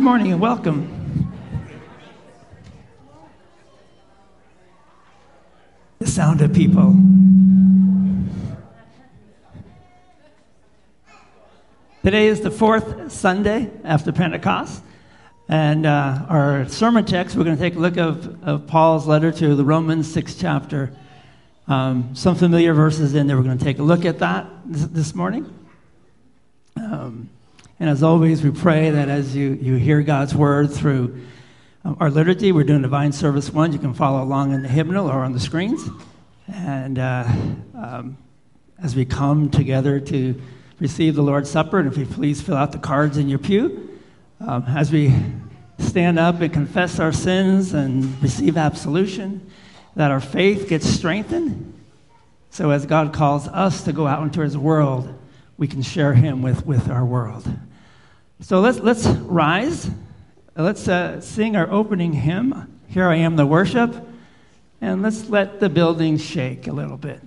Good morning and welcome. The sound of people. Today is the fourth Sunday after Pentecost. And uh, our sermon text, we're going to take a look of, of Paul's letter to the Romans 6th chapter. Um, some familiar verses in there. We're going to take a look at that this, this morning. Um, and as always, we pray that as you, you hear God's word through um, our liturgy, we're doing Divine Service 1. You can follow along in the hymnal or on the screens. And uh, um, as we come together to receive the Lord's Supper, and if you please fill out the cards in your pew, um, as we stand up and confess our sins and receive absolution, that our faith gets strengthened. So as God calls us to go out into his world, we can share him with, with our world. So let's, let's rise. Let's uh, sing our opening hymn, Here I Am to Worship, and let's let the building shake a little bit.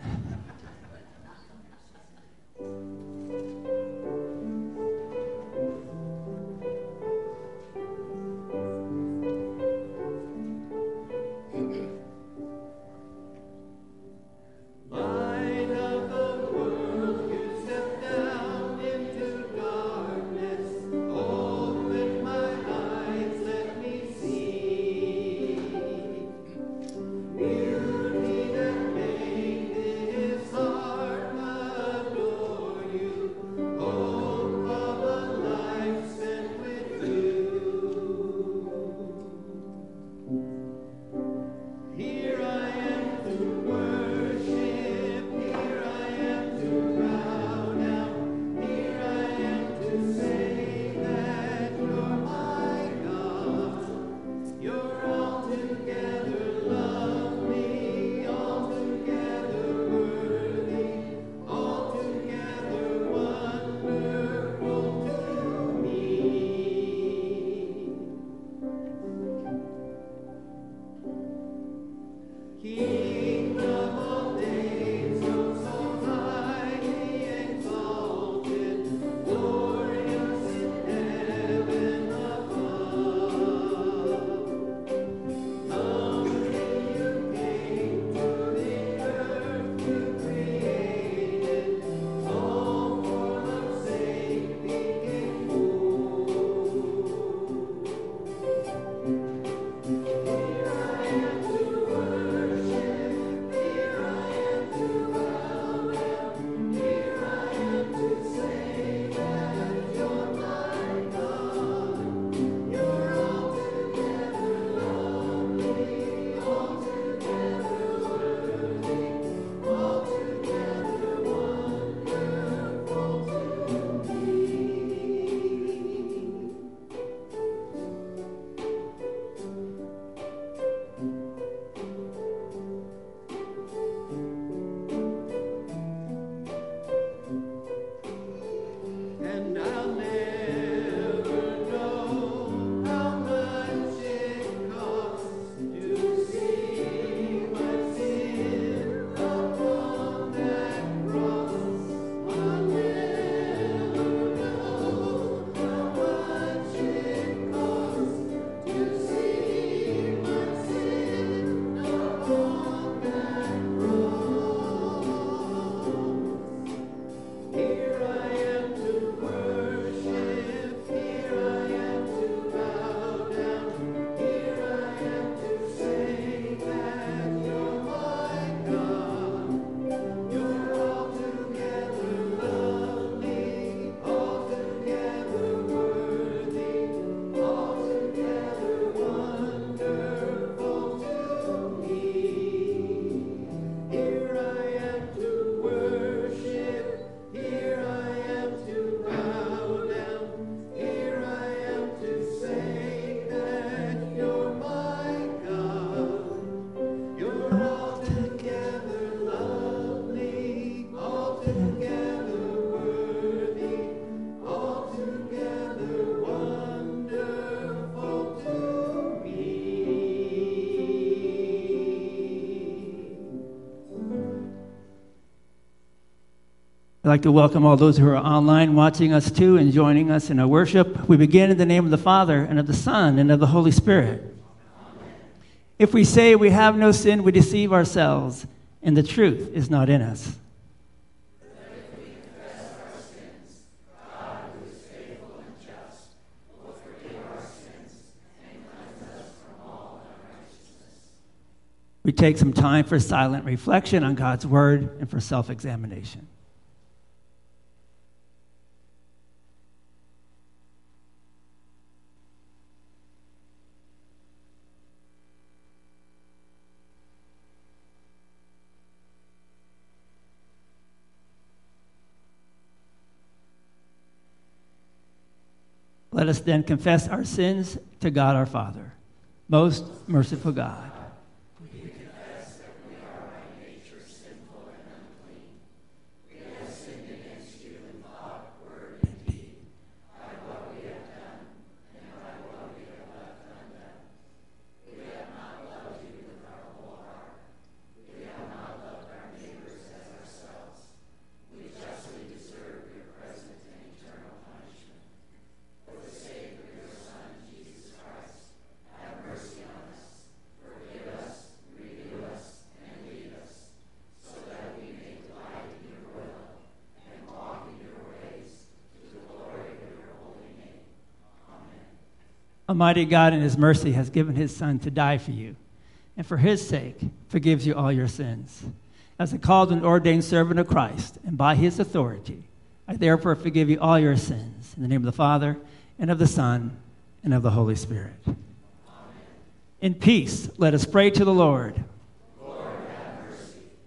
Like to welcome all those who are online watching us too and joining us in our worship. We begin in the name of the Father, and of the Son, and of the Holy Spirit. If we say we have no sin, we deceive ourselves, and the truth is not in us. We take some time for silent reflection on God's word and for self examination. Let us then confess our sins to God our Father. Most merciful God. Almighty God, in His mercy, has given His Son to die for you, and for His sake forgives you all your sins. As a called and ordained servant of Christ, and by His authority, I therefore forgive you all your sins. In the name of the Father, and of the Son, and of the Holy Spirit. Amen. In peace, let us pray to the Lord. Lord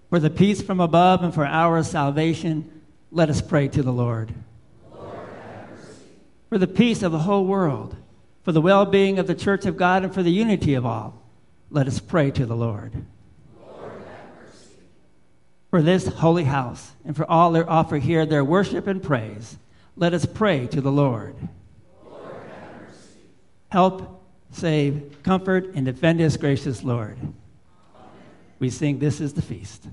for the peace from above and for our salvation, let us pray to the Lord. Lord for the peace of the whole world for the well being of the church of God and for the unity of all, let us pray to the Lord. Lord for this holy house and for all that offer here their worship and praise, let us pray to the Lord. Lord Help, save, comfort, and defend us, gracious Lord. Amen. We sing, This is the feast.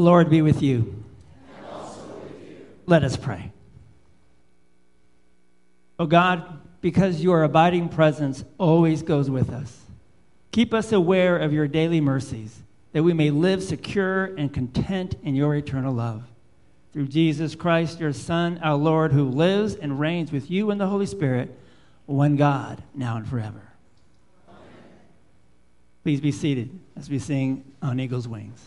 The Lord be with you. Let us pray. O oh God, because your abiding presence always goes with us, keep us aware of your daily mercies, that we may live secure and content in your eternal love. Through Jesus Christ, your Son, our Lord, who lives and reigns with you in the Holy Spirit, one God, now and forever. Amen. Please be seated as we sing On Eagle's Wings.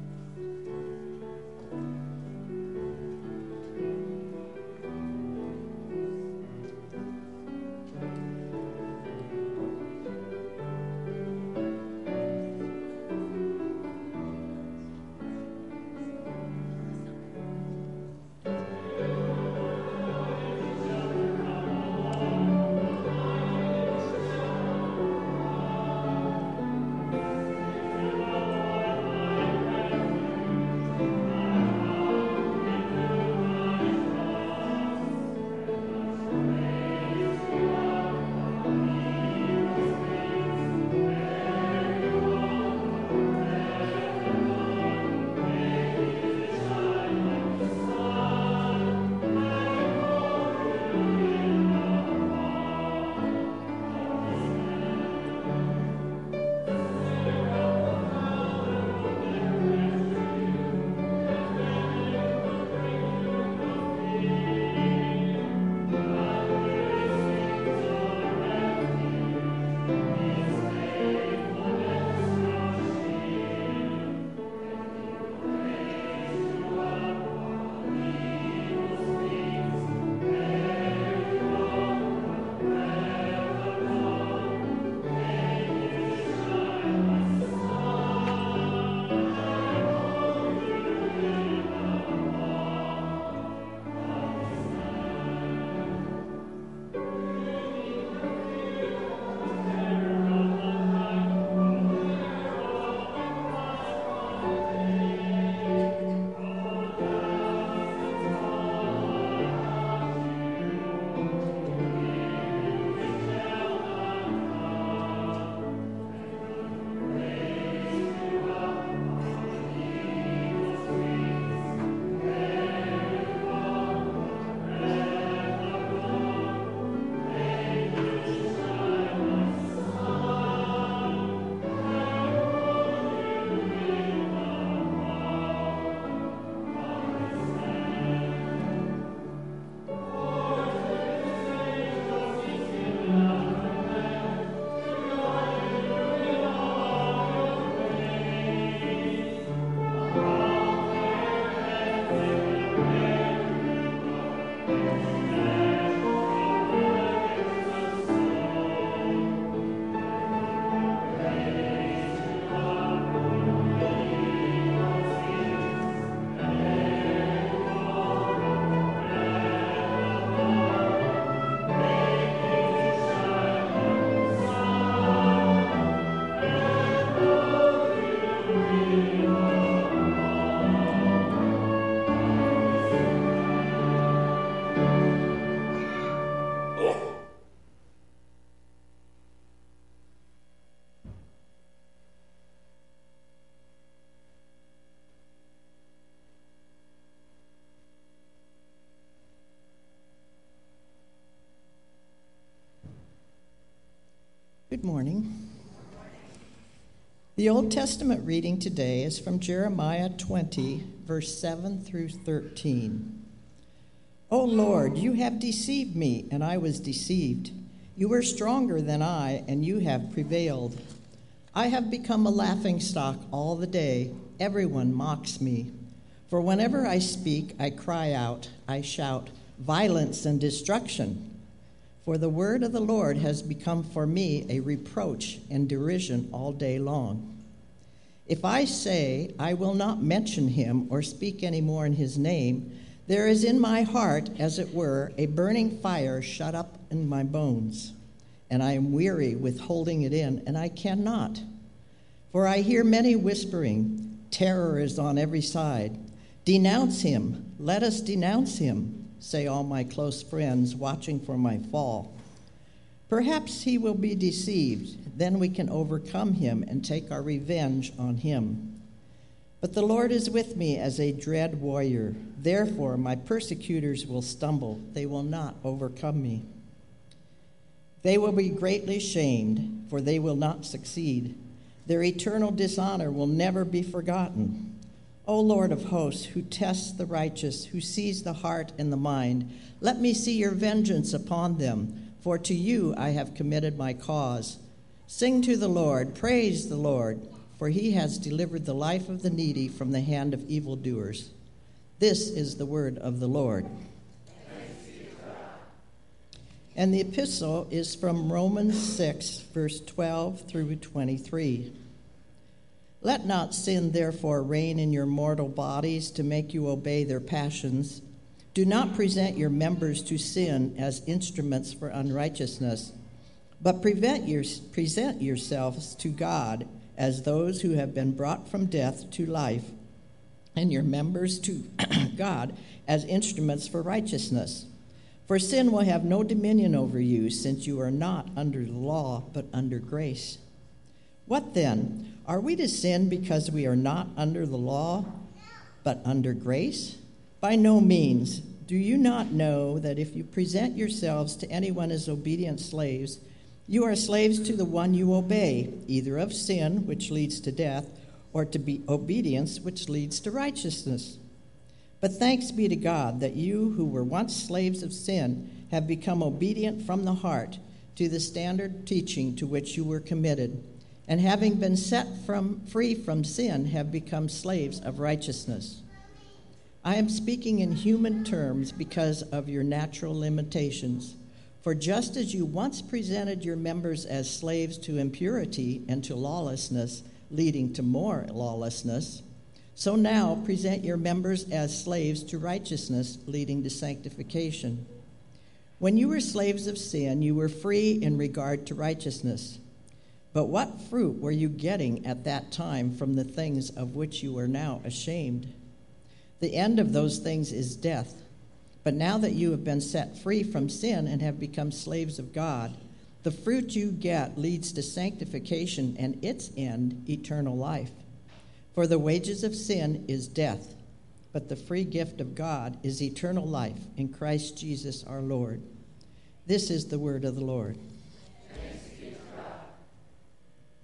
Good morning. The Old Testament reading today is from Jeremiah 20, verse 7 through 13. O Lord, you have deceived me, and I was deceived. You were stronger than I, and you have prevailed. I have become a laughing stock all the day. Everyone mocks me. For whenever I speak, I cry out, I shout, violence and destruction. For the word of the Lord has become for me a reproach and derision all day long. If I say, I will not mention him or speak any more in his name, there is in my heart, as it were, a burning fire shut up in my bones, and I am weary with holding it in, and I cannot. For I hear many whispering, Terror is on every side. Denounce him, let us denounce him say all my close friends watching for my fall. Perhaps he will be deceived. Then we can overcome him and take our revenge on him. But the Lord is with me as a dread warrior. Therefore, my persecutors will stumble. They will not overcome me. They will be greatly shamed, for they will not succeed. Their eternal dishonor will never be forgotten. O Lord of hosts, who tests the righteous, who sees the heart and the mind, let me see your vengeance upon them for to you I have committed my cause. Sing to the Lord, praise the Lord, for he has delivered the life of the needy from the hand of evildoers. This is the word of the Lord. And the epistle is from Romans 6, verse 12 through 23. Let not sin, therefore, reign in your mortal bodies to make you obey their passions. Do not present your members to sin as instruments for unrighteousness, but your, present yourselves to God as those who have been brought from death to life, and your members to God as instruments for righteousness. For sin will have no dominion over you, since you are not under the law, but under grace. What then? Are we to sin because we are not under the law, but under grace? By no means. Do you not know that if you present yourselves to anyone as obedient slaves, you are slaves to the one you obey, either of sin, which leads to death, or to be obedience, which leads to righteousness? But thanks be to God that you who were once slaves of sin have become obedient from the heart to the standard teaching to which you were committed, and having been set from, free from sin, have become slaves of righteousness. I am speaking in human terms because of your natural limitations. For just as you once presented your members as slaves to impurity and to lawlessness, leading to more lawlessness, so now present your members as slaves to righteousness, leading to sanctification. When you were slaves of sin, you were free in regard to righteousness. But what fruit were you getting at that time from the things of which you are now ashamed? The end of those things is death. But now that you have been set free from sin and have become slaves of God, the fruit you get leads to sanctification and its end, eternal life. For the wages of sin is death, but the free gift of God is eternal life in Christ Jesus our Lord. This is the word of the Lord.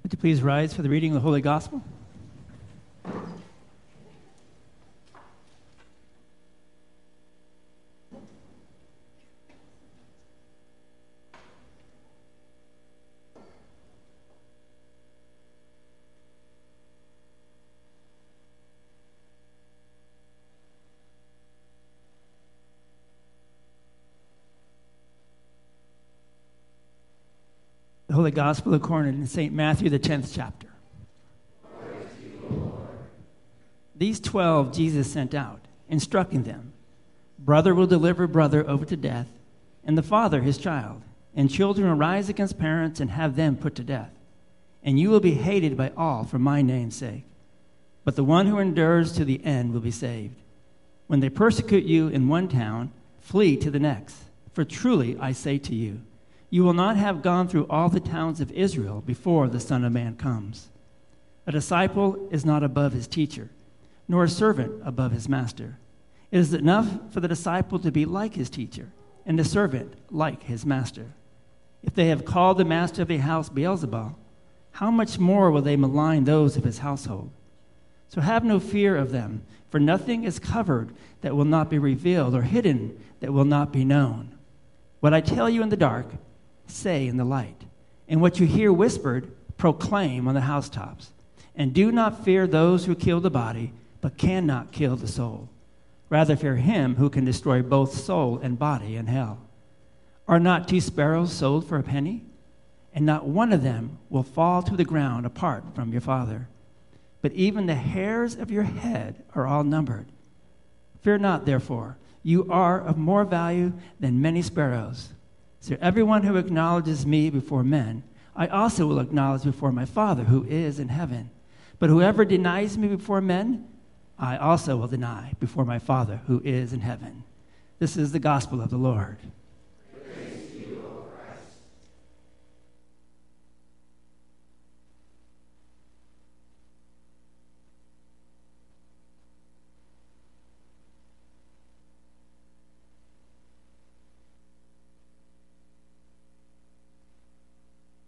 Would you please rise for the reading of the Holy Gospel? Holy Gospel according to St. Matthew, the 10th chapter. These 12 Jesus sent out, instructing them Brother will deliver brother over to death, and the father his child, and children will rise against parents and have them put to death. And you will be hated by all for my name's sake. But the one who endures to the end will be saved. When they persecute you in one town, flee to the next. For truly I say to you, you will not have gone through all the towns of Israel before the Son of Man comes. A disciple is not above his teacher, nor a servant above his master. It is enough for the disciple to be like his teacher, and the servant like his master. If they have called the master of a house Beelzebul, how much more will they malign those of his household? So have no fear of them, for nothing is covered that will not be revealed, or hidden that will not be known. What I tell you in the dark, say in the light. And what you hear whispered, proclaim on the housetops. And do not fear those who kill the body, but cannot kill the soul. Rather, fear him who can destroy both soul and body in hell. Are not two sparrows sold for a penny? And not one of them will fall to the ground apart from your Father. But even the hairs of your head are all numbered. Fear not, therefore, you are of more value than many sparrows. So everyone who acknowledges me before men, I also will acknowledge before my Father who is in heaven. But whoever denies me before men, I also will deny before my Father who is in heaven. This is the gospel of the Lord.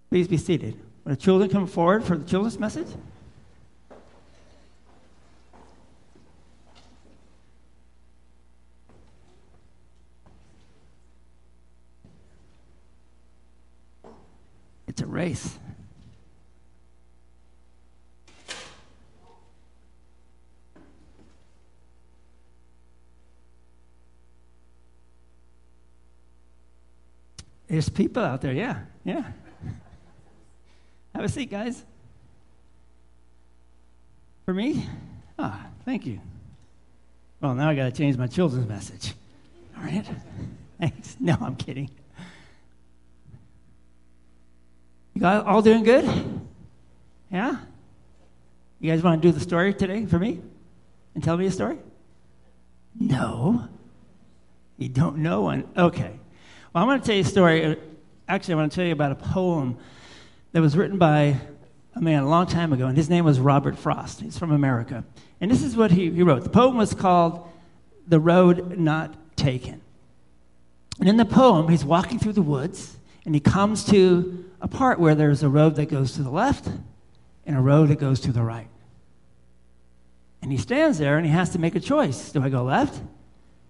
Please be seated. Will the children come forward for the children's message? It's a race. There's people out there, yeah, yeah. Have a seat, guys. For me? Ah, thank you. Well, now I got to change my children's message. All right? Thanks. No, I'm kidding. You guys all doing good? Yeah? You guys want to do the story today for me? And tell me a story? No. You don't know one? Okay. Well, I want to tell you a story. Actually, I want to tell you about a poem that was written by a man a long time ago, and his name was Robert Frost. He's from America. And this is what he, he wrote. The poem was called The Road Not Taken. And in the poem, he's walking through the woods, and he comes to a part where there's a road that goes to the left and a road that goes to the right. And he stands there and he has to make a choice. Do I go left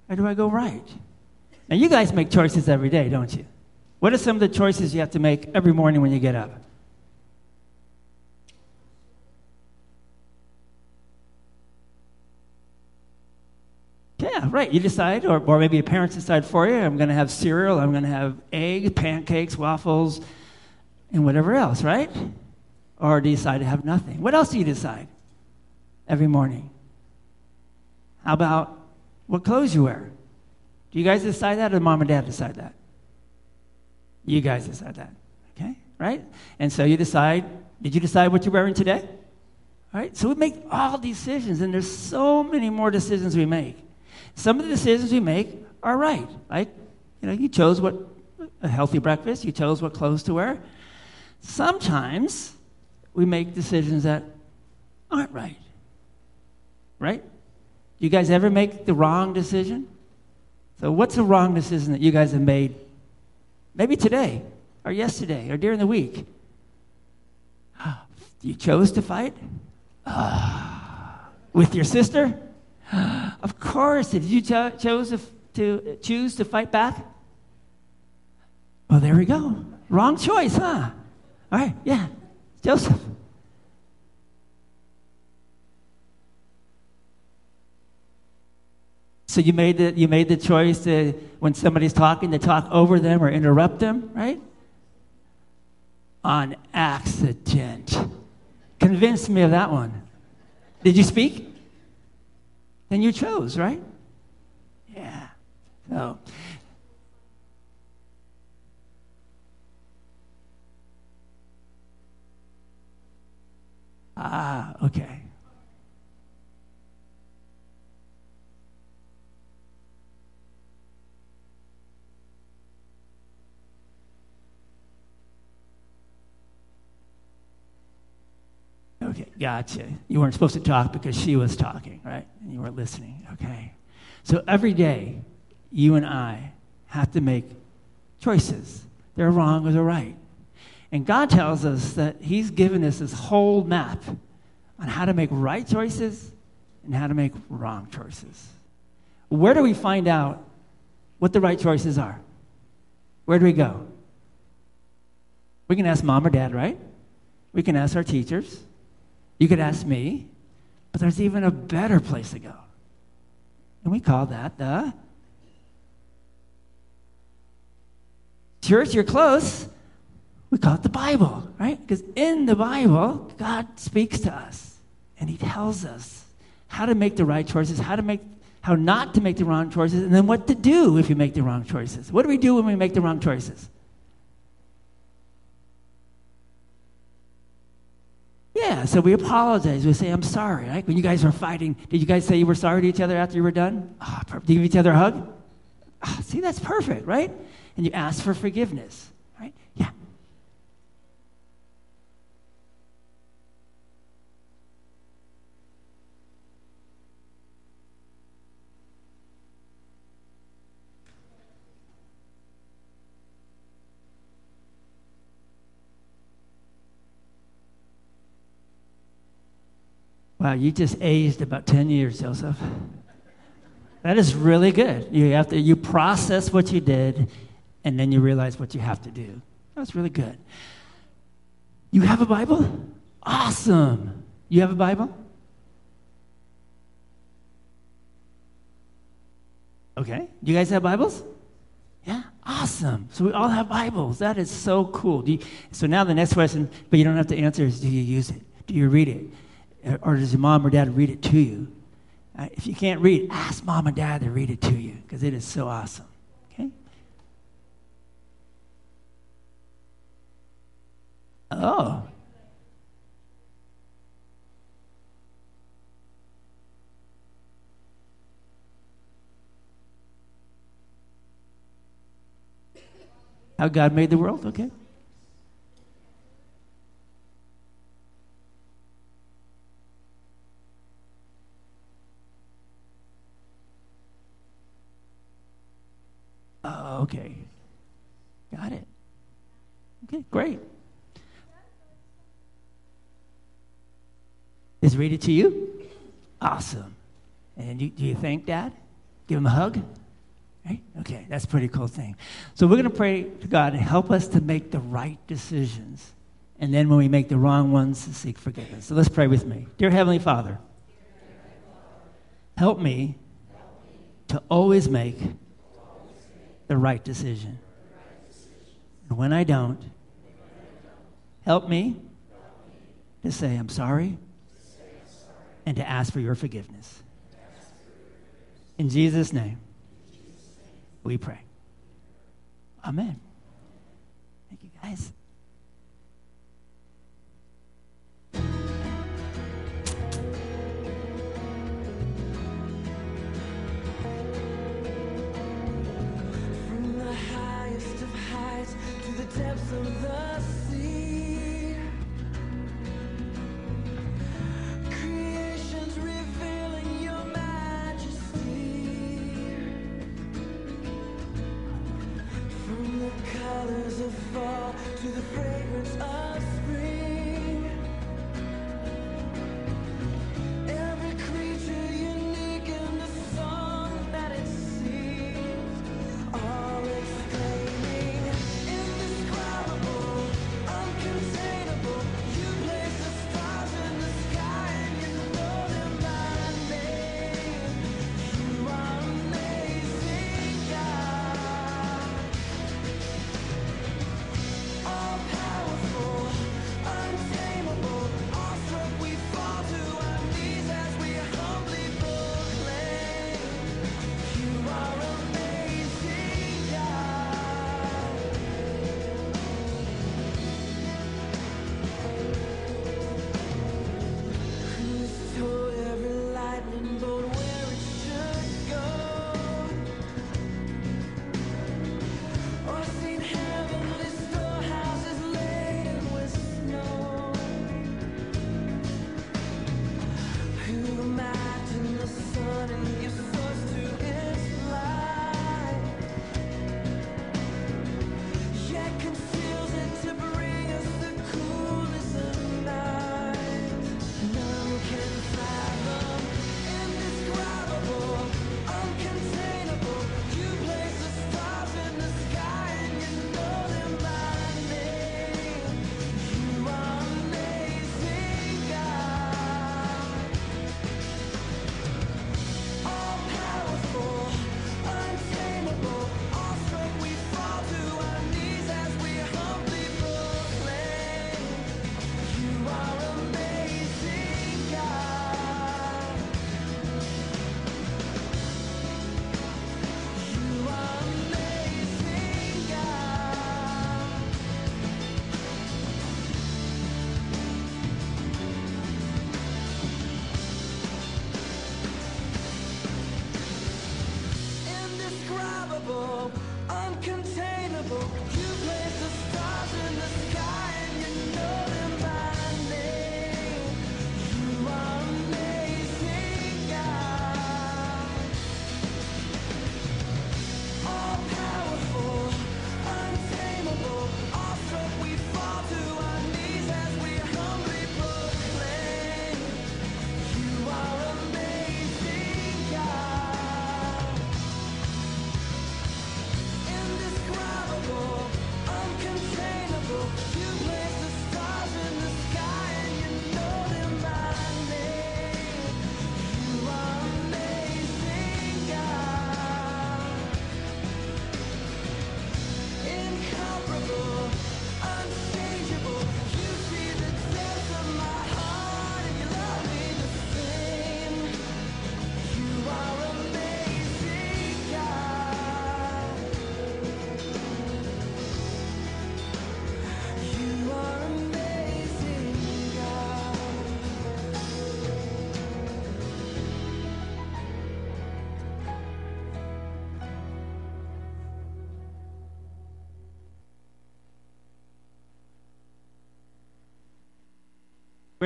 or do I go right? Now, you guys make choices every day, don't you? What are some of the choices you have to make every morning when you get up? Yeah, right. You decide, or, or maybe your parents decide for you. I'm going to have cereal, I'm going to have eggs, pancakes, waffles, and whatever else, right? Or do you decide to have nothing? What else do you decide every morning? How about what clothes you wear? Do you guys decide that, or mom and dad decide that? You guys decide that, okay? Right? And so you decide. Did you decide what you're wearing today? All right. So we make all decisions, and there's so many more decisions we make. Some of the decisions we make are right. Like, you know, you chose what a healthy breakfast. You chose what clothes to wear. Sometimes we make decisions that aren't right. Right? You guys ever make the wrong decision? So, what's a wrong decision that you guys have made? Maybe today, or yesterday, or during the week. You chose to fight? Ah, with your sister? of course. Did you cho- chose to, to choose to fight back? Well, there we go. Wrong choice, huh? All right, yeah. Joseph. So you made the, you made the choice to, when somebody's talking, to talk over them or interrupt them, right? On accident. Convince me of that one. Did you speak? Then you chose, right? Yeah. So. Ah, okay. Okay, gotcha. You weren't supposed to talk because she was talking, right? You weren't listening. Okay. So every day, you and I have to make choices. They're wrong or they're right. And God tells us that He's given us this whole map on how to make right choices and how to make wrong choices. Where do we find out what the right choices are? Where do we go? We can ask mom or dad, right? We can ask our teachers. You could ask me, but there's even a better place to go. And we call that the church. You're close. We call it the Bible, right? Because in the Bible, God speaks to us and He tells us how to make the right choices, how to make how not to make the wrong choices, and then what to do if you make the wrong choices. What do we do when we make the wrong choices? Yeah, so we apologize. We say, I'm sorry. Right? When you guys were fighting, did you guys say you were sorry to each other after you were done? Oh, did you give each other a hug? Oh, see, that's perfect, right? And you ask for forgiveness, right? Yeah. Wow, you just aged about 10 years, Joseph. That is really good. You have to you process what you did and then you realize what you have to do. That's really good. You have a Bible? Awesome. You have a Bible? Okay. You guys have Bibles? Yeah, awesome. So we all have Bibles. That is so cool. You, so now the next question, but you don't have to answer, is do you use it? Do you read it? Or does your mom or dad read it to you? Uh, if you can't read, ask mom and dad to read it to you because it is so awesome. Okay? Oh. How God made the world? Okay. Oh, okay. Got it. Okay, great. Is read it to you? Awesome. And you, do you thank Dad? Give him a hug? Right? Okay, that's a pretty cool thing. So we're going to pray to God to help us to make the right decisions. And then when we make the wrong ones, to seek forgiveness. So let's pray with me. Dear Heavenly Father, help me to always make the right decision. And when I don't, help me to say I'm sorry and to ask for your forgiveness. In Jesus' name, we pray. Amen. Thank you, guys. The highest of heights to the depths of the sea. Creation's revealing your majesty. From the colors of fall to the fragrance of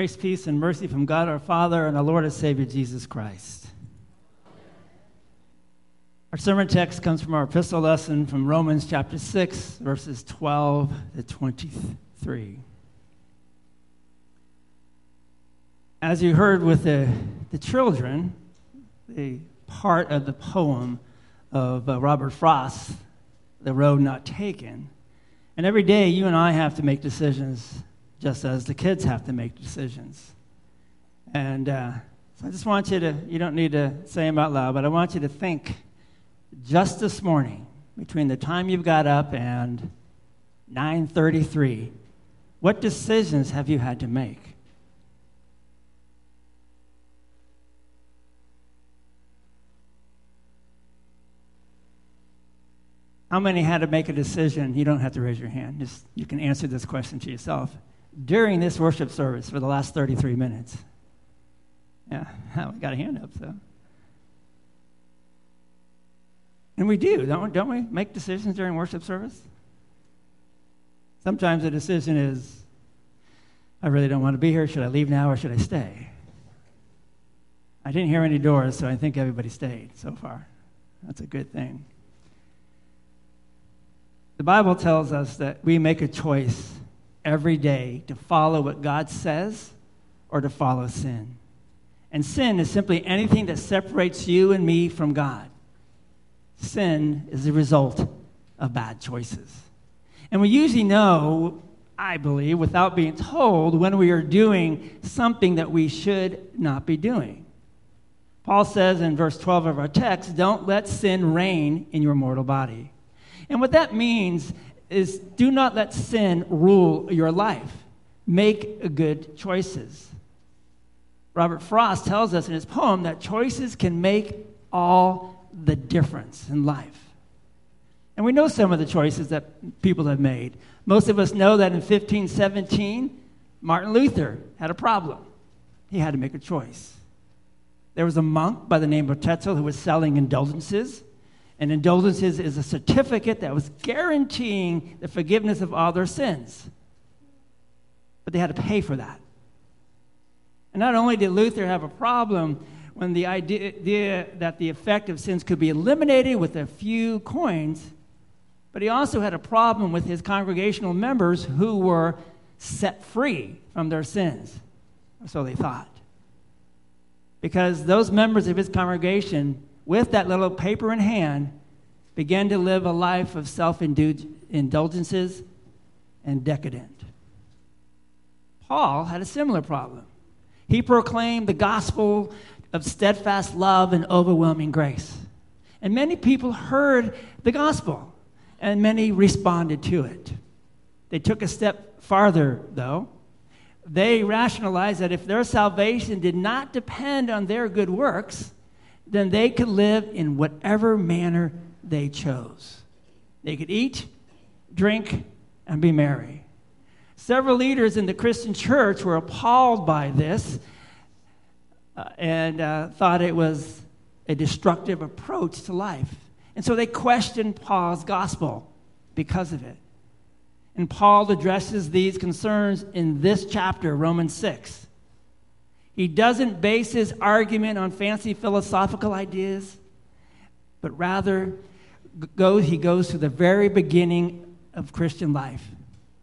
Grace, peace, and mercy from God our Father and our Lord and Savior Jesus Christ. Our sermon text comes from our epistle lesson from Romans chapter 6, verses 12 to 23. As you heard with the, the children, the part of the poem of uh, Robert Frost, The Road Not Taken. And every day you and I have to make decisions just as the kids have to make decisions. And uh, so I just want you to, you don't need to say them out loud, but I want you to think just this morning, between the time you've got up and 9.33, what decisions have you had to make? How many had to make a decision? You don't have to raise your hand. Just you can answer this question to yourself during this worship service for the last 33 minutes. Yeah, we got a hand up, so. And we do, don't, don't we? Make decisions during worship service? Sometimes the decision is, I really don't want to be here. Should I leave now or should I stay? I didn't hear any doors, so I think everybody stayed so far. That's a good thing. The Bible tells us that we make a choice every day to follow what God says or to follow sin. And sin is simply anything that separates you and me from God. Sin is the result of bad choices. And we usually know, I believe, without being told, when we are doing something that we should not be doing. Paul says in verse 12 of our text, Don't let sin reign in your mortal body. And what that means is do not let sin rule your life. Make good choices. Robert Frost tells us in his poem that choices can make all the difference in life. And we know some of the choices that people have made. Most of us know that in 1517, Martin Luther had a problem. He had to make a choice. There was a monk by the name of Tetzel who was selling indulgences. And indulgences is a certificate that was guaranteeing the forgiveness of all their sins. But they had to pay for that. And not only did Luther have a problem when the idea that the effect of sins could be eliminated with a few coins, but he also had a problem with his congregational members who were set free from their sins. So they thought. Because those members of his congregation with that little paper in hand, began to live a life of self indulgences and decadent. Paul had a similar problem. He proclaimed the gospel of steadfast love and overwhelming grace. And many people heard the gospel, and many responded to it. They took a step farther, though. They rationalized that if their salvation did not depend on their good works, then they could live in whatever manner they chose. They could eat, drink, and be merry. Several leaders in the Christian church were appalled by this uh, and uh, thought it was a destructive approach to life. And so they questioned Paul's gospel because of it. And Paul addresses these concerns in this chapter, Romans 6. He doesn't base his argument on fancy philosophical ideas, but rather goes, he goes to the very beginning of Christian life.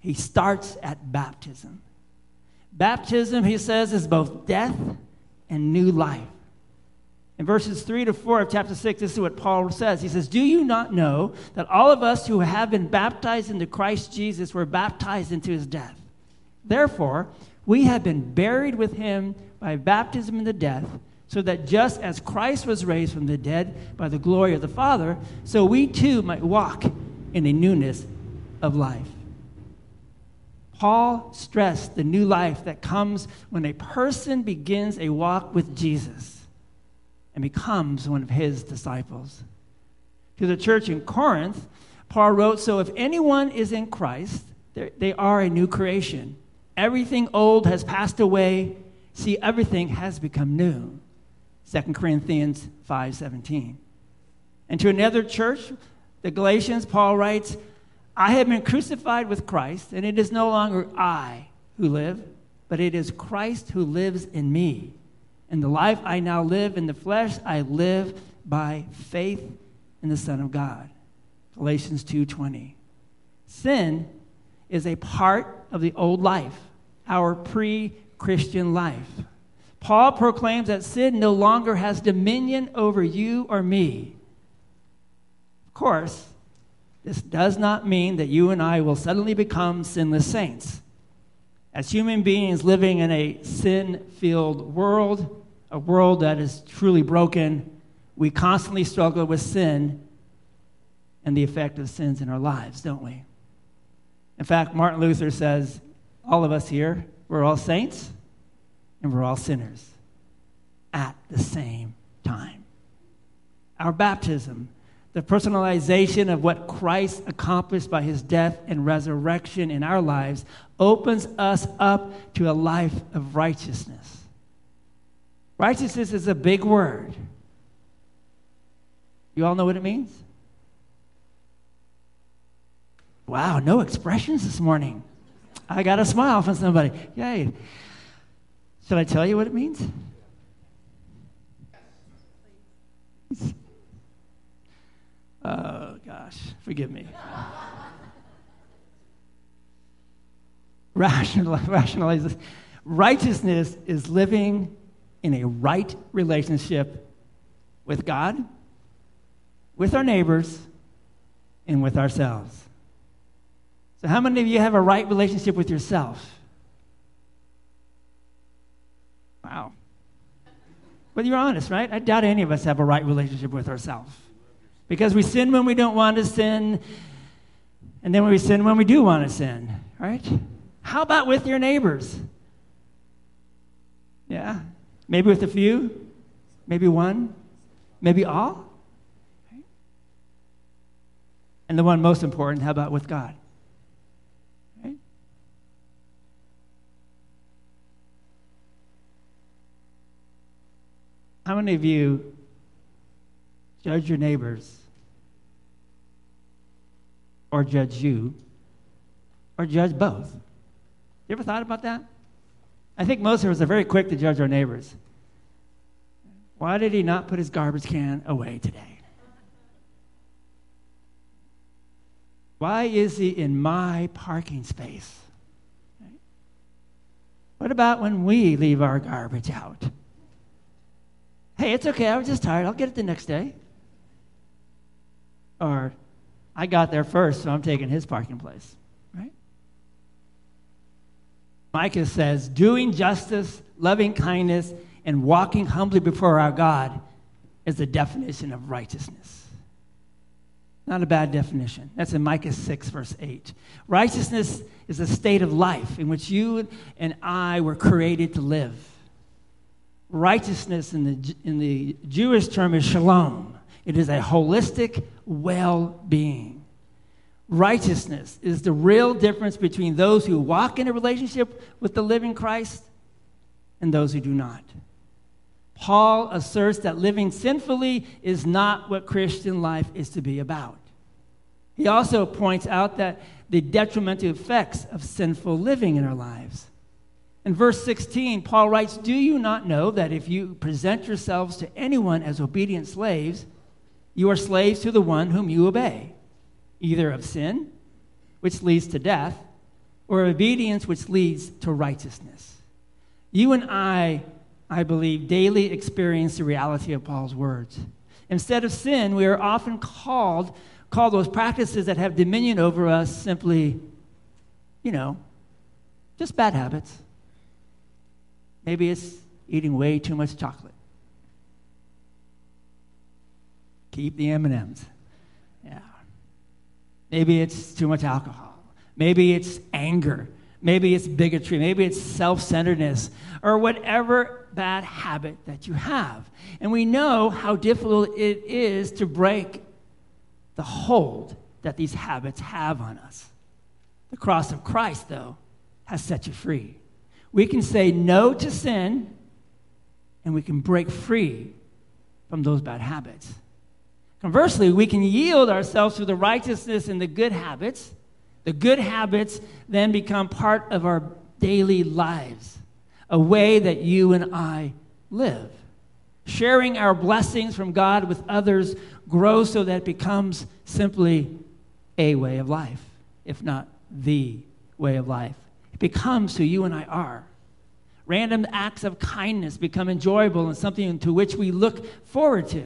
He starts at baptism. Baptism, he says, is both death and new life. In verses 3 to 4 of chapter 6, this is what Paul says. He says, Do you not know that all of us who have been baptized into Christ Jesus were baptized into his death? Therefore, we have been buried with him by baptism into death, so that just as Christ was raised from the dead by the glory of the Father, so we too might walk in a newness of life. Paul stressed the new life that comes when a person begins a walk with Jesus and becomes one of his disciples. To the church in Corinth, Paul wrote So if anyone is in Christ, they are a new creation. Everything old has passed away See, everything has become new. 2 Corinthians 5:17. And to another church, the Galatians, Paul writes, I have been crucified with Christ, and it is no longer I who live, but it is Christ who lives in me. And the life I now live in the flesh, I live by faith in the Son of God. Galatians 2:20. Sin is a part of the old life, our pre-Christian life. Paul proclaims that sin no longer has dominion over you or me. Of course, this does not mean that you and I will suddenly become sinless saints. As human beings living in a sin filled world, a world that is truly broken, we constantly struggle with sin and the effect of sins in our lives, don't we? In fact, Martin Luther says, all of us here, we're all saints and we're all sinners at the same time. Our baptism, the personalization of what Christ accomplished by his death and resurrection in our lives, opens us up to a life of righteousness. Righteousness is a big word. You all know what it means? Wow, no expressions this morning. I got a smile from somebody. Yay. Should I tell you what it means? Oh, gosh, forgive me. Rational, rationalize this. Righteousness is living in a right relationship with God, with our neighbors, and with ourselves. So, how many of you have a right relationship with yourself? Wow. But you're honest, right? I doubt any of us have a right relationship with ourselves. Because we sin when we don't want to sin, and then we sin when we do want to sin, right? How about with your neighbors? Yeah? Maybe with a few, maybe one, maybe all. And the one most important, how about with God? How many of you judge your neighbors or judge you or judge both? You ever thought about that? I think most of us are very quick to judge our neighbors. Why did he not put his garbage can away today? Why is he in my parking space? What about when we leave our garbage out? Hey, it's okay. I was just tired. I'll get it the next day. Or, I got there first, so I'm taking his parking place. Right? Micah says, doing justice, loving kindness, and walking humbly before our God is the definition of righteousness. Not a bad definition. That's in Micah 6, verse 8. Righteousness is a state of life in which you and I were created to live. Righteousness in the, in the Jewish term is shalom, it is a holistic well being. Righteousness is the real difference between those who walk in a relationship with the living Christ and those who do not. Paul asserts that living sinfully is not what Christian life is to be about. He also points out that the detrimental effects of sinful living in our lives. In verse 16, Paul writes, Do you not know that if you present yourselves to anyone as obedient slaves, you are slaves to the one whom you obey, either of sin, which leads to death, or obedience, which leads to righteousness? You and I I believe, daily experience the reality of Paul's words. Instead of sin, we are often called, called those practices that have dominion over us simply, you know, just bad habits. Maybe it's eating way too much chocolate. Keep the M&Ms. Yeah. Maybe it's too much alcohol. Maybe it's anger. Maybe it's bigotry. Maybe it's self centeredness or whatever bad habit that you have. And we know how difficult it is to break the hold that these habits have on us. The cross of Christ, though, has set you free. We can say no to sin and we can break free from those bad habits. Conversely, we can yield ourselves to the righteousness and the good habits. The good habits then become part of our daily lives. a way that you and I live. Sharing our blessings from God with others grows so that it becomes simply a way of life, if not the way of life. Becomes who you and I are. Random acts of kindness become enjoyable and something to which we look forward to.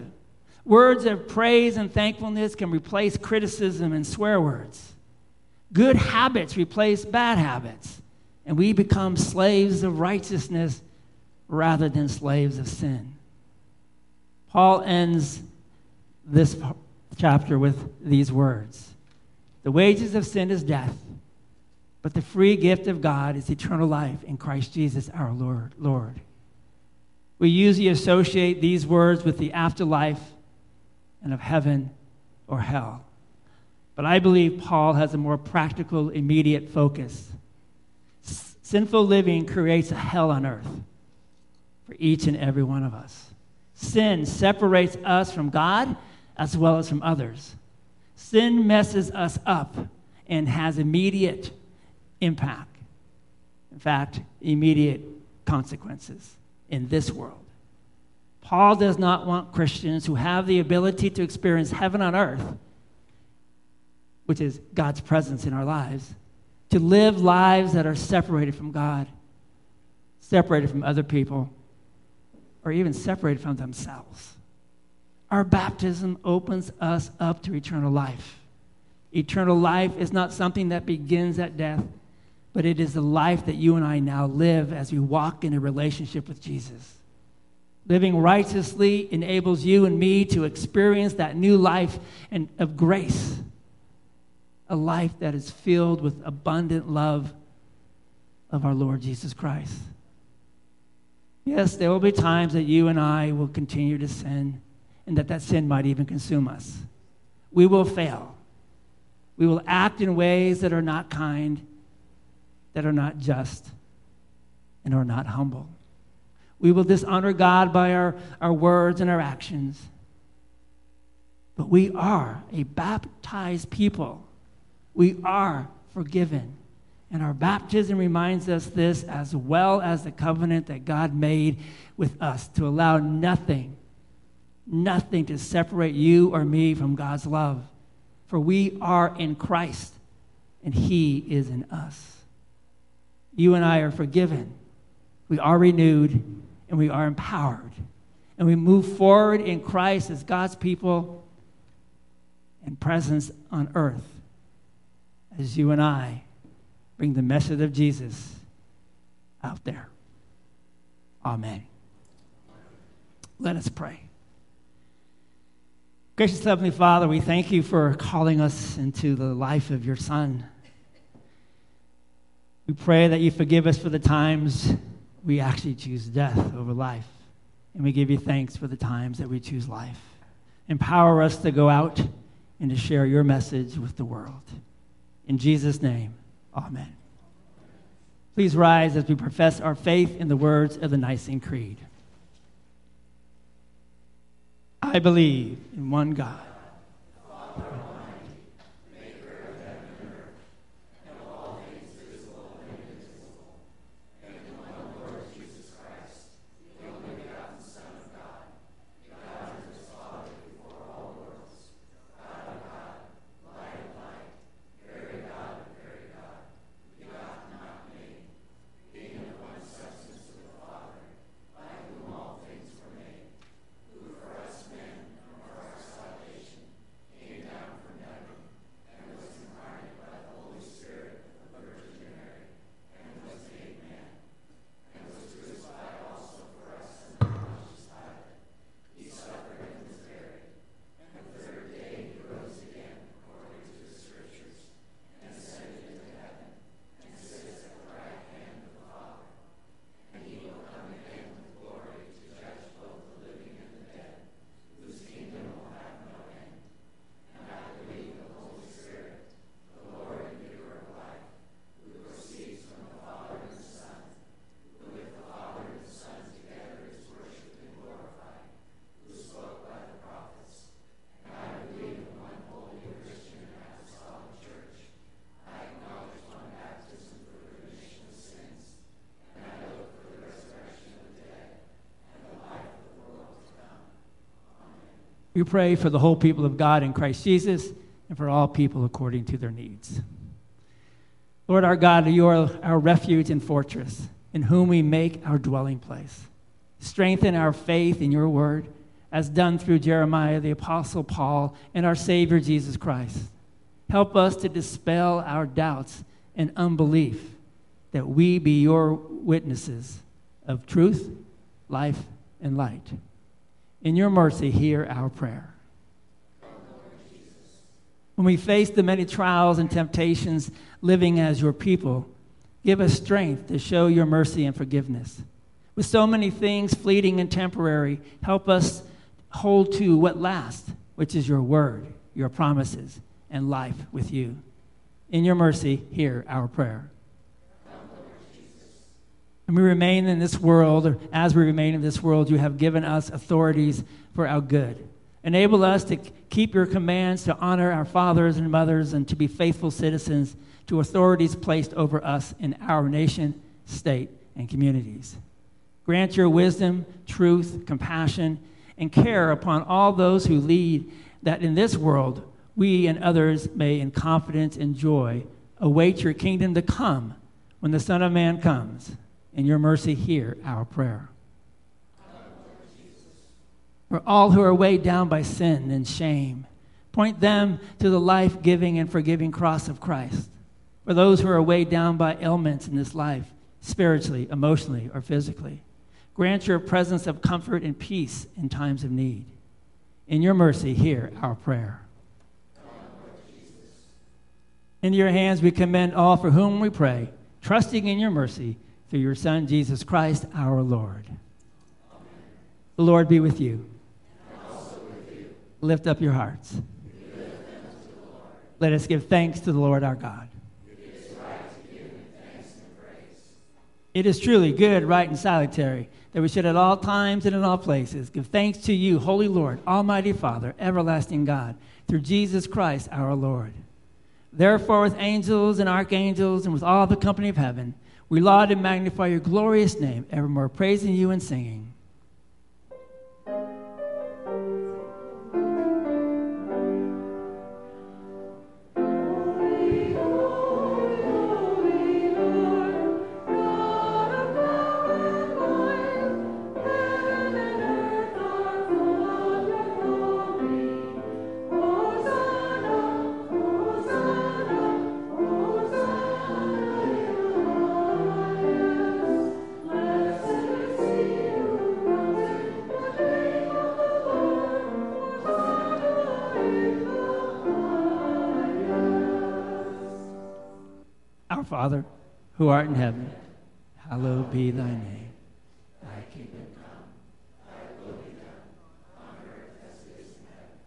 Words of praise and thankfulness can replace criticism and swear words. Good habits replace bad habits, and we become slaves of righteousness rather than slaves of sin. Paul ends this chapter with these words The wages of sin is death, but the free gift of God is eternal life in Christ Jesus our Lord. Lord. We usually associate these words with the afterlife and of heaven or hell. But I believe Paul has a more practical, immediate focus. Sinful living creates a hell on earth for each and every one of us. Sin separates us from God as well as from others. Sin messes us up and has immediate impact. In fact, immediate consequences in this world. Paul does not want Christians who have the ability to experience heaven on earth, which is God's presence in our lives, to live lives that are separated from God, separated from other people, or even separated from themselves. Our baptism opens us up to eternal life. Eternal life is not something that begins at death, but it is the life that you and I now live as we walk in a relationship with Jesus. Living righteously enables you and me to experience that new life and of grace, a life that is filled with abundant love of our Lord Jesus Christ. Yes, there will be times that you and I will continue to sin and that that sin might even consume us. We will fail. We will act in ways that are not kind, that are not just, and are not humble. We will dishonor God by our, our words and our actions. But we are a baptized people. We are forgiven. And our baptism reminds us this as well as the covenant that God made with us to allow nothing, nothing to separate you or me from God's love. For we are in Christ and He is in us. You and I are forgiven. We are renewed and we are empowered. And we move forward in Christ as God's people and presence on earth as you and I bring the message of Jesus out there. Amen. Let us pray. Gracious Heavenly Father, we thank you for calling us into the life of your Son. We pray that you forgive us for the times we actually choose death over life. And we give you thanks for the times that we choose life. Empower us to go out and to share your message with the world. In Jesus' name, amen. Please rise as we profess our faith in the words of the Nicene Creed. I believe in one God. We pray for the whole people of God in Christ Jesus and for all people according to their needs. Lord our God, you are our refuge and fortress, in whom we make our dwelling place. Strengthen our faith in your word, as done through Jeremiah, the Apostle Paul, and our Savior Jesus Christ. Help us to dispel our doubts and unbelief, that we be your witnesses of truth, life, and light. In your mercy, hear our prayer. When we face the many trials and temptations living as your people, give us strength to show your mercy and forgiveness. With so many things fleeting and temporary, help us hold to what lasts, which is your word, your promises, and life with you. In your mercy, hear our prayer. And we remain in this world, or as we remain in this world, you have given us authorities for our good. Enable us to keep your commands, to honor our fathers and mothers, and to be faithful citizens to authorities placed over us in our nation, state, and communities. Grant your wisdom, truth, compassion, and care upon all those who lead, that in this world we and others may, in confidence and joy, await your kingdom to come when the Son of Man comes. In your mercy, hear our prayer. For all who are weighed down by sin and shame, point them to the life giving and forgiving cross of Christ. For those who are weighed down by ailments in this life, spiritually, emotionally, or physically, grant your presence of comfort and peace in times of need. In your mercy, hear our prayer. Into your hands we commend all for whom we pray, trusting in your mercy through your Son, Jesus Christ, our Lord. Amen. The Lord be with you. With you. Lift up your hearts. Let us give thanks to the Lord our God. It is truly good, right, and salutary that we should at all times and in all places give thanks to you, Holy Lord, Almighty Father, everlasting God, through Jesus Christ our Lord. Therefore, with angels and archangels and with all the company of heaven, we laud and magnify your glorious name, evermore praising you and singing. Father, who art in heaven, hallowed be thy name. Thy kingdom come, thy will be done, on earth as it is in heaven.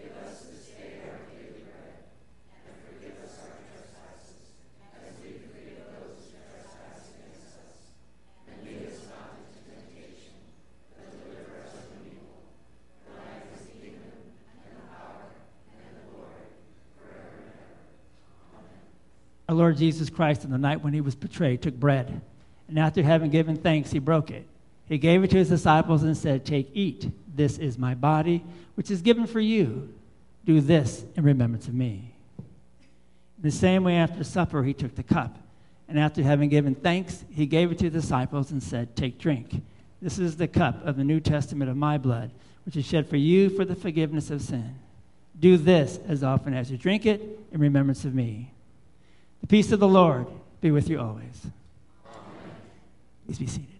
Give us this day our daily bread, and forgive us our trespasses, as we forgive those who trespass against us. And lead us not into temptation, but deliver us from evil. For thine is the kingdom, and the power, and the glory, forever and ever. Amen. Our Lord Jesus Christ, on the night when he was betrayed, took bread, and after having given thanks, he broke it. He gave it to his disciples and said, Take, eat. This is my body, which is given for you. Do this in remembrance of me. In the same way, after supper, he took the cup, and after having given thanks, he gave it to the disciples and said, Take, drink. This is the cup of the New Testament of my blood, which is shed for you for the forgiveness of sin. Do this as often as you drink it in remembrance of me. The peace of the Lord be with you always. Please be seated.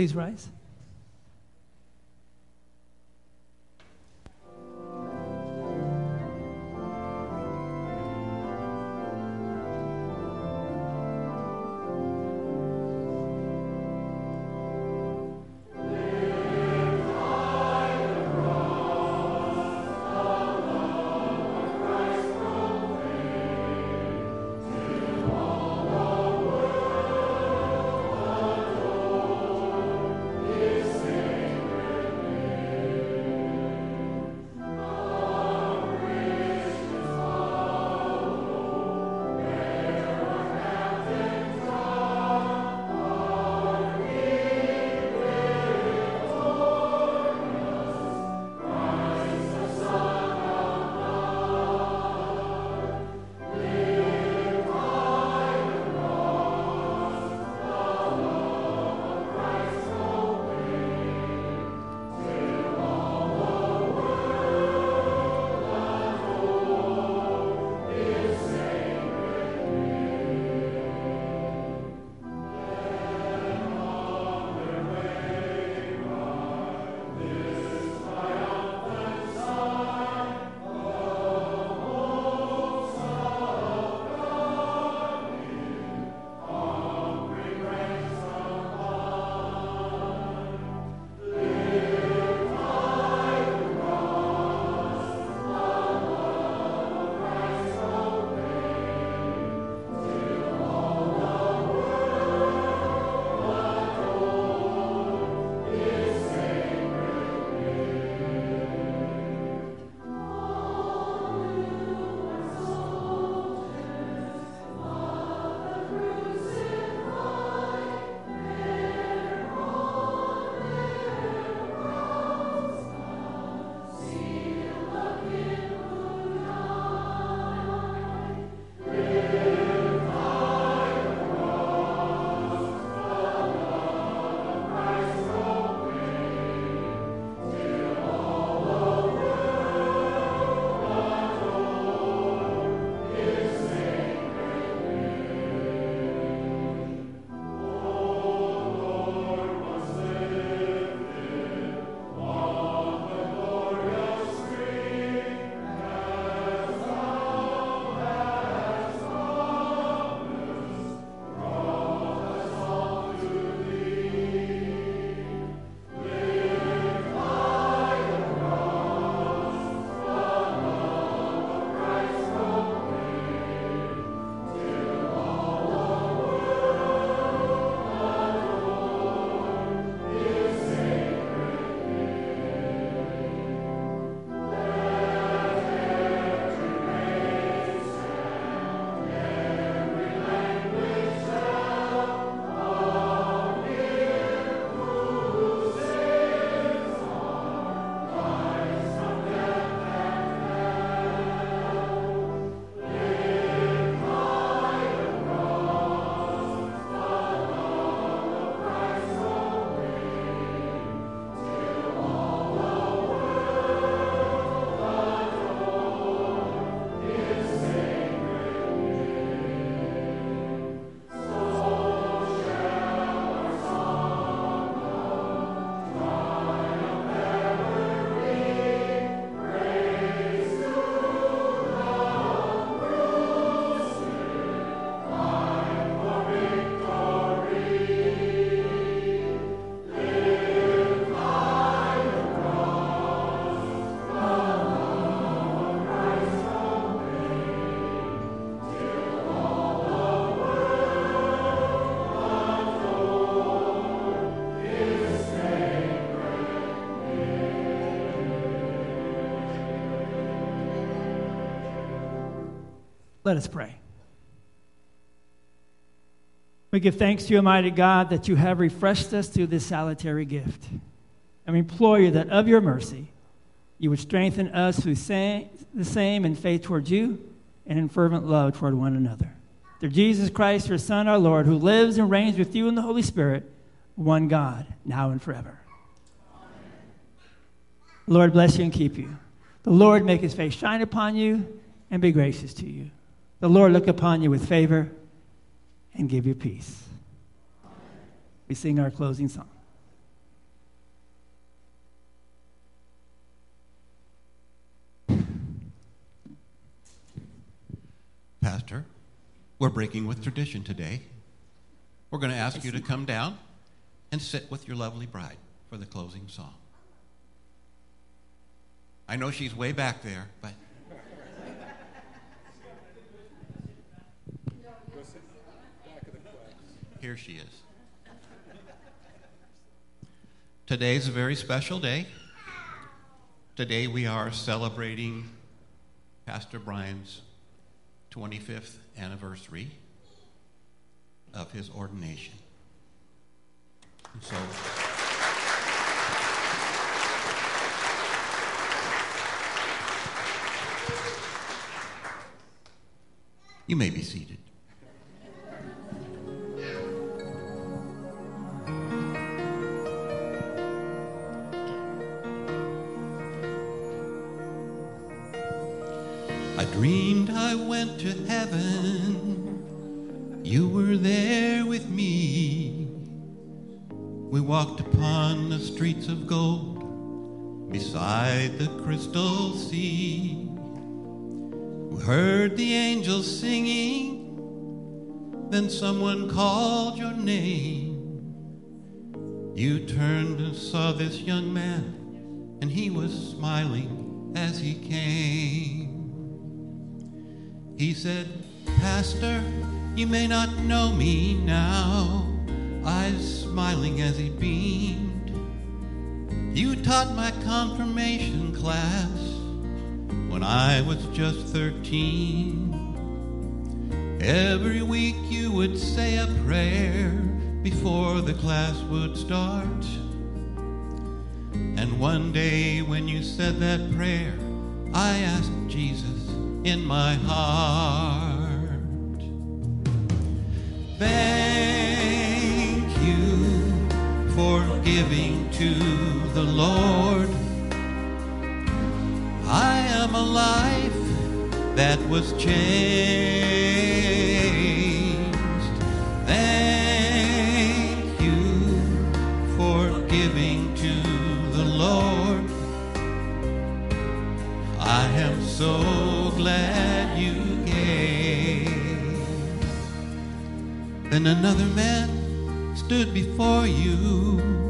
Please rise. Let us pray. We give thanks to you, Almighty God, that you have refreshed us through this salutary gift. And we implore you that of your mercy, you would strengthen us through say, the same in faith toward you and in fervent love toward one another. Through Jesus Christ, your Son, our Lord, who lives and reigns with you in the Holy Spirit, one God, now and forever. Amen. Lord bless you and keep you. The Lord make his face shine upon you and be gracious to you. The Lord look upon you with favor and give you peace. We sing our closing song. Pastor, we're breaking with tradition today. We're going to ask you to come down and sit with your lovely bride for the closing song. I know she's way back there, but. Here she is. Today is a very special day. Today we are celebrating Pastor Brian's 25th anniversary of his ordination. And so. You may be seated. Walked upon the streets of gold beside the crystal sea. We heard the angels singing. Then someone called your name. You turned and saw this young man, and he was smiling as he came. He said, Pastor, you may not know me now. Eyes smiling as he beamed. You taught my confirmation class when I was just 13. Every week you would say a prayer before the class would start. And one day when you said that prayer, I asked Jesus in my heart. Giving to the Lord. I am a life that was changed. Thank you for giving to the Lord. I am so glad you gave. Then another man stood before you.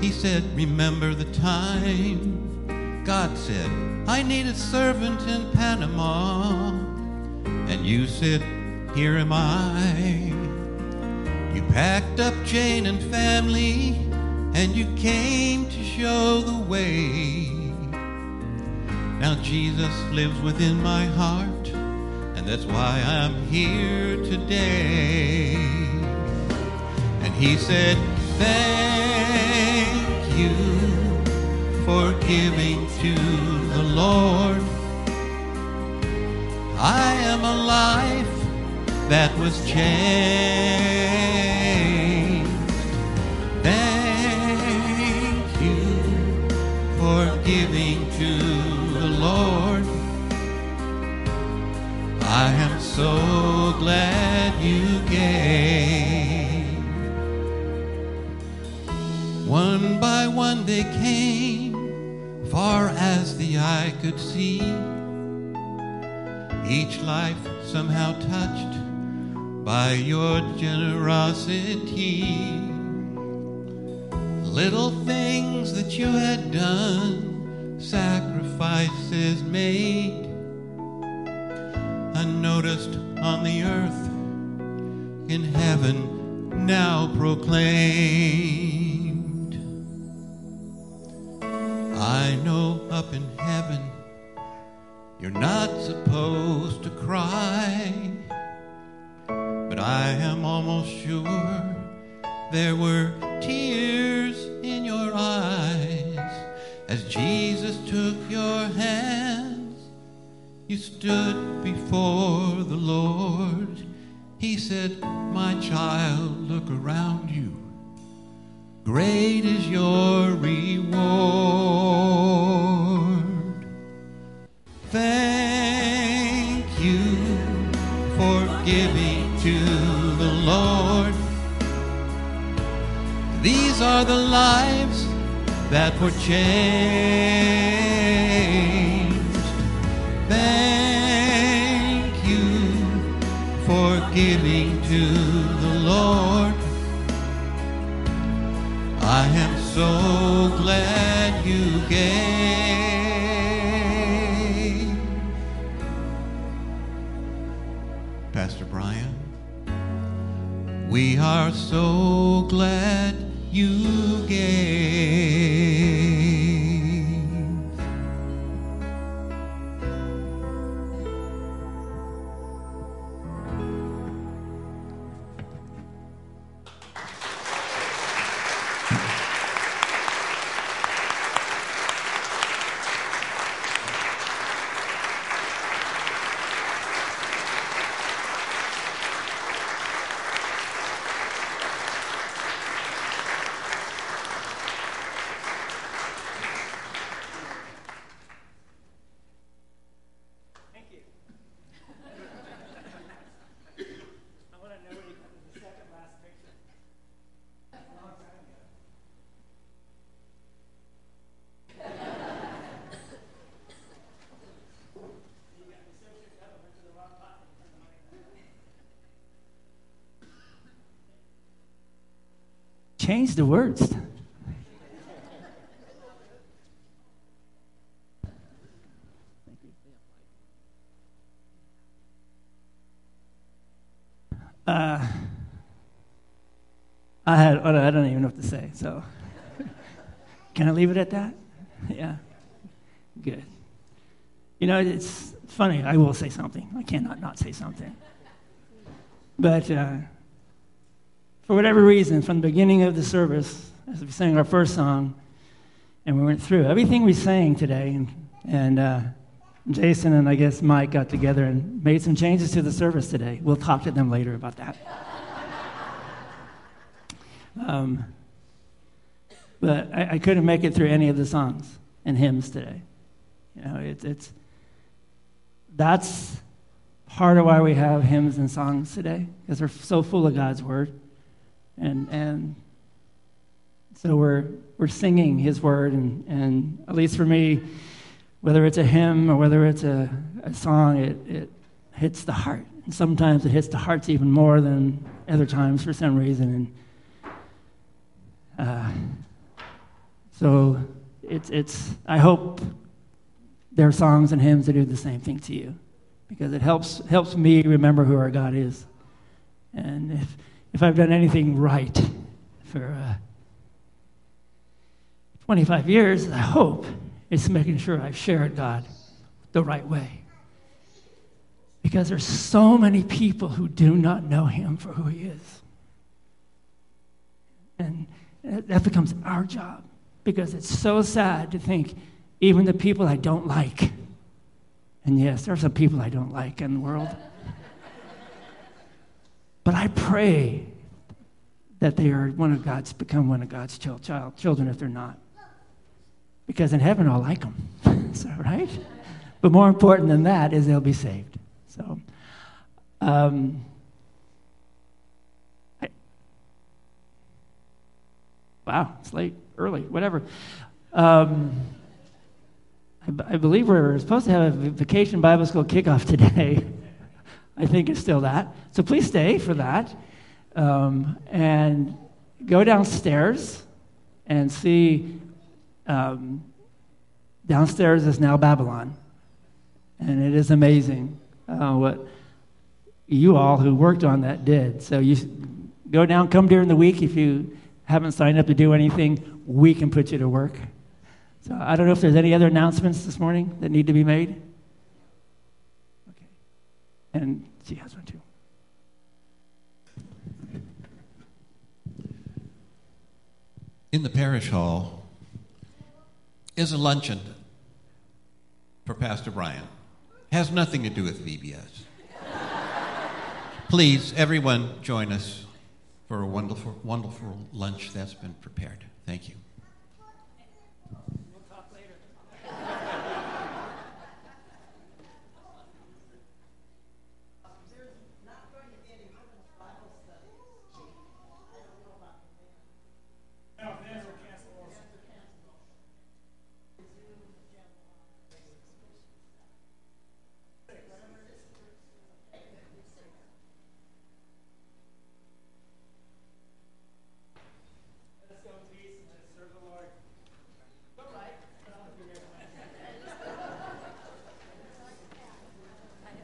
He said, Remember the time. God said, I need a servant in Panama. And you said, Here am I. You packed up Jane and family, and you came to show the way. Now Jesus lives within my heart, and that's why I'm here today. And he said, Thank you for giving to the Lord. I am a life that was changed. Thank you for giving to the Lord. I am so glad you gave. One by one they came, far as the eye could see. Each life somehow touched by your generosity. Little things that you had done, sacrifices made, unnoticed on the earth, in heaven now proclaimed. I know up in heaven you're not supposed to cry, but I am almost sure there were tears in your eyes as Jesus took your hands. You stood before the Lord. He said, My child, look around you. Great is your reward. Thank you for giving to the Lord. These are the lives that were changed. Thank you for giving to the Lord. I am so glad you gave. Pastor Brian, we are so glad you gave. The words. Uh, I had I don't even know what to say. So, can I leave it at that? Yeah, good. You know, it's funny. I will say something. I cannot not say something. But uh, for whatever reason, from the beginning of the service, as we sang our first song, and we went through everything we sang today, and, and uh, Jason and I guess Mike got together and made some changes to the service today. We'll talk to them later about that. um, but I, I, couldn't make it through any of the songs and hymns today. You know, it, it's that's part of why we have hymns and songs today because they're so full of God's word, and and so we're we're singing His word, and and at least for me whether it's a hymn or whether it's a, a song, it, it hits the heart. And sometimes it hits the hearts even more than other times for some reason. And uh, so it's, it's, I hope there are songs and hymns that do the same thing to you because it helps, helps me remember who our God is. And if, if I've done anything right for uh, 25 years, I hope it's making sure I've shared God the right way. Because there's so many people who do not know him for who he is. And that becomes our job because it's so sad to think even the people I don't like, and yes, there are some people I don't like in the world, but I pray that they are one of God's, become one of God's child, children if they're not because in heaven I'll like them. so, right? But more important than that is they'll be saved. So, um, I, wow, it's late, early, whatever. Um, I, I, believe we're supposed to have a vacation Bible school kickoff today. I think it's still that. So please stay for that. Um, and go downstairs and see um, downstairs is now Babylon. And it is amazing uh, what you all who worked on that did. So you go down, come during the week. If you haven't signed up to do anything, we can put you to work. So I don't know if there's any other announcements this morning that need to be made. Okay. And In the parish hall, is a luncheon for Pastor Brian. Has nothing to do with VBS. Please, everyone, join us for a wonderful, wonderful lunch that's been prepared. Thank you.